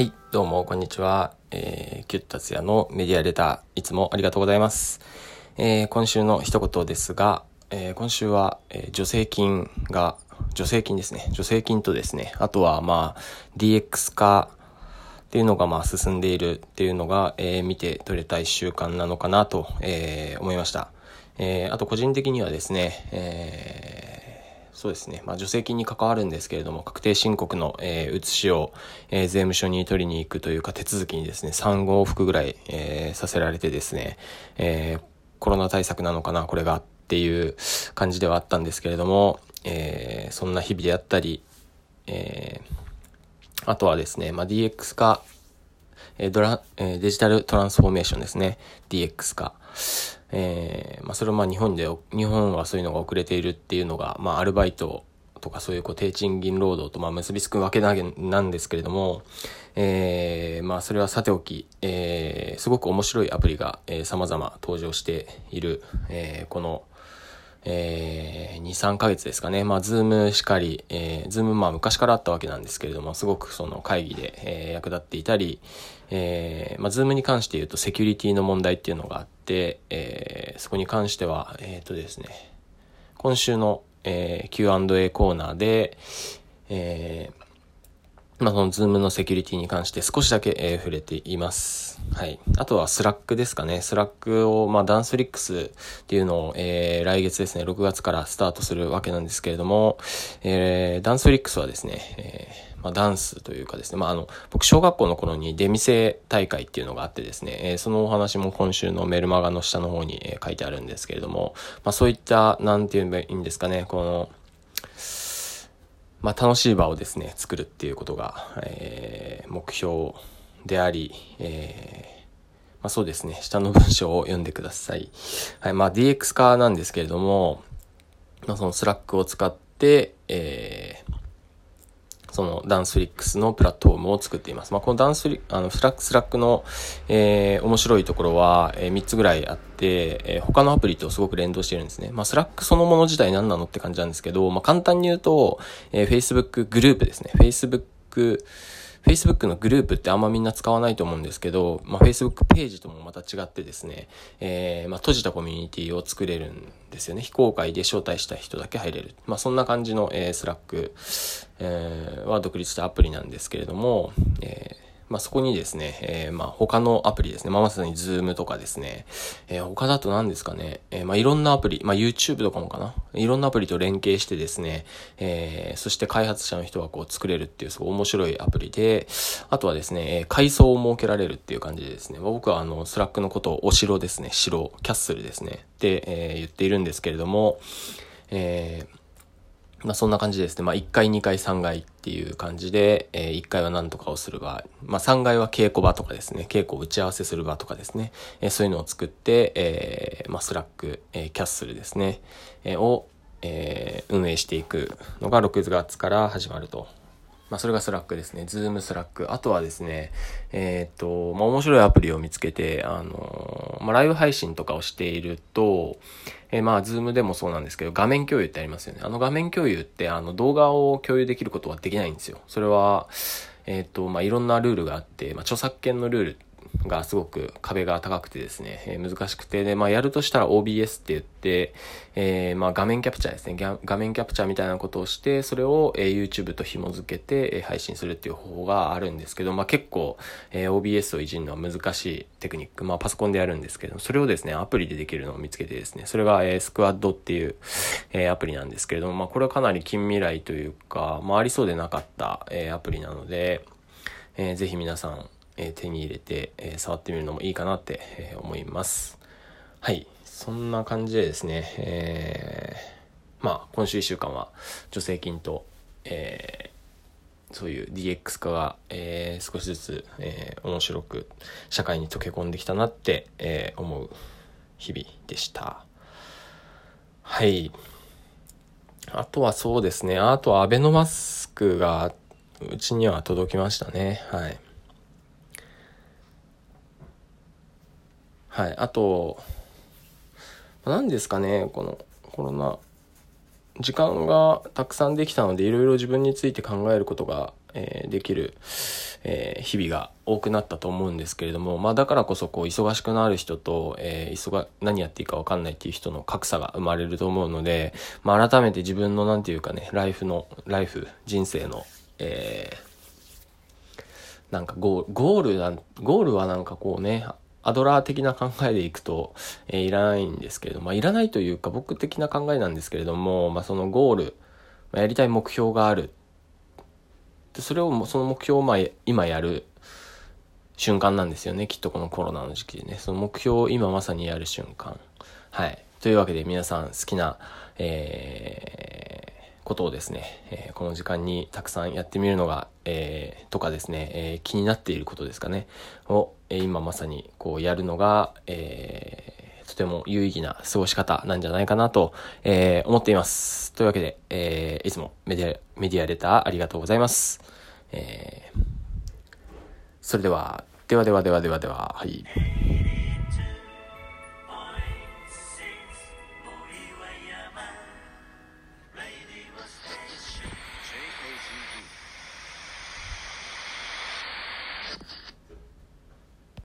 はい、どうも、こんにちは。えー、キュッ達也のメディアレター、いつもありがとうございます。えー、今週の一言ですが、えー、今週は、えー、助成金が、助成金ですね。助成金とですね、あとは、まあ、DX 化っていうのが、まあ、進んでいるっていうのが、えー、見て取れた一週間なのかなと、えー、思いました。えー、あと、個人的にはですね、えーそうですね。まあ、助成金に関わるんですけれども、確定申告の、えー、写しを、えー、税務署に取りに行くというか手続きにですね、3往復ぐらい、えー、させられてですね、えー、コロナ対策なのかな、これがっていう感じではあったんですけれども、えー、そんな日々であったり、えー、あとはですね、まあ、DX 化、えードラえー、デジタルトランスフォーメーションですね。DX 化。えー、まあ、それはまあ日本で、日本はそういうのが遅れているっていうのが、まあ、アルバイトとかそういうこう低賃金労働とまあ結びつくわけなんですけれども、えー、まあそれはさておき、えー、すごく面白いアプリが、えー、様々登場している、えー、この、えー、2、3ヶ月ですかね。まあ、 Zoom しかり、えー、 Zoom まあ昔からあったわけなんですけれども、すごくその会議で、えー、役立っていたり、えー、まあ、 Zoom に関して言うとセキュリティの問題っていうのがあって、えー、そこに関しては、えっ、ー、とですね、今週の、えー、Q&A コーナーで、えー、まあ、その Zoom のセキュリティに関して少しだけ、えー、触れています。はい。あとは Slack ですかね。 Slack を、まあ、ダンスリックスっていうのを、えー、来月ですね、6月からスタートするわけなんですけれども、えー、ダンスリックスはですね、えー、まあ、ダンスというかですね、まあ、あの、僕、小学校の頃に出店大会っていうのがあってですね、えー、そのお話も今週のメルマガの下の方に、えー、書いてあるんですけれども、まあ、そういった、なんて言えばいいんですかね、この、まあ、楽しい場をですね、作るっていうことが、えー、目標であり、えー、まあ、そうですね、下の文章を読んでください。はい、まあ、DX 化なんですけれども、まあ、その Slack を使って、えー、そのダンスフリックスのプラットフォームを作っています。まあ、このダンスフリあの Slack、Slack の、えー、面白いところは、えー、3つぐらいあって、えー、他のアプリとすごく連動してるんですね。まあ、 Slack そのもの自体何なのって感じなんですけど、まあ、簡単に言うと、えー、Facebook グループですね。Facebook、Facebook のグループってあんまみんな使わないと思うんですけど、まあ、Facebook ページともまた違ってですね、えー、まあ、閉じたコミュニティを作れるんですよね。非公開で招待した人だけ入れる。まあ、そんな感じの、えー、Slack、えー、は独立したアプリなんですけれども、えーまあ、そこにですね、えー、まあ、他のアプリですね。まあ、まさに Zoom とかですね。えー、他だと何ですかね。えー、まあ、いろんなアプリ、まあ、YouTube とかもかな。いろんなアプリと連携してですね、えー、そして開発者の人がこう作れるっていうすごい面白いアプリで、あとはですね、えー、階層を設けられるっていう感じでですね、まあ、僕はあの、 Slack のことをお城ですね、城、キャッスルですね、って、えー、言っているんですけれども、えー、まあそんな感じですね。まあ1階、2階、3階っていう感じで、えー、1階は何とかをする場、まあ3階は稽古場とかですね、稽古を打ち合わせする場とかですね、えー、そういうのを作って、えー、まあ Slack、えー、キャッスルですね、えー、を、えー、運営していくのが6月から始まると。まあ、それが Slack ですね。 Zoom Slack。あとはですね、えっ、と、まあ、面白いアプリを見つけて、あのー、まあ、ライブ配信とかをしていると、えー、まあ、 Zoom でもそうなんですけど、画面共有ってありますよね。あの画面共有って、あの、動画を共有できることはできないんですよ。それは、えっ、と、まあ、いろんなルールがあって、まあ、著作権のルールがすごく壁が高くてですね、えー、難しくて、で、まあ、やるとしたら OBS って言って、えー、まあ、画面キャプチャーですね。画面キャプチャーみたいなことをして、それを、え、YouTube と紐付けて、え、配信するっていう方法があるんですけど、まあ、結構、え、OBS をいじるのは難しいテクニック。まあ、パソコンでやるんですけど、それをですね、アプリでできるのを見つけてですね、それが、え、 Squad っていう、え、アプリなんですけれども、まあ、これはかなり近未来というか、まあ、ありそうでなかった、え、アプリなので、えー、ぜひ皆さん、え手に入れて、え触ってみるのもいいかなって、え思います。はい。そんな感じでですね、えー、まあ、今週1週間は助成金と、えー、そういう DX 化が、えー、少しずつ、えー、面白く社会に溶け込んできたなって、え、思う日々でした。はい。あとはそうですね。あとはアベノマスクがうちには届きましたね。はい。はい。あと、何ですかね、このコロナ、時間がたくさんできたので、いろいろ自分について考えることが、えー、できる、えー、日々が多くなったと思うんですけれども、まあだからこそこう忙しくなる人と、えー、忙、何やっていいかわかんないっていう人の格差が生まれると思うので、まあ改めて自分のなんていうかね、ライフの、ライフ、人生の、えー、なんかゴール、ゴールなん、ゴールはなんかこうね、アドラー的な考えでいくと、えー、いらないんですけれども、まあ、いらないというか僕的な考えなんですけれども、まあ、そのゴール、まあ、やりたい目標がある。でそれを、その目標をまあ今やる瞬間なんですよね。きっとこのコロナの時期でね。その目標を今まさにやる瞬間。はい。というわけで皆さん好きな、えー、ことをですね、えー、この時間にたくさんやってみるのが、えー、とかですね、えー、気になっていることですかね。を、え、今まさにこうやるのが、え、とても有意義な過ごし方なんじゃないかなと、え、思っています。というわけで、え、いつもメディア、メディアレターありがとうございます。えー、それでは、ではではではではでは、はい。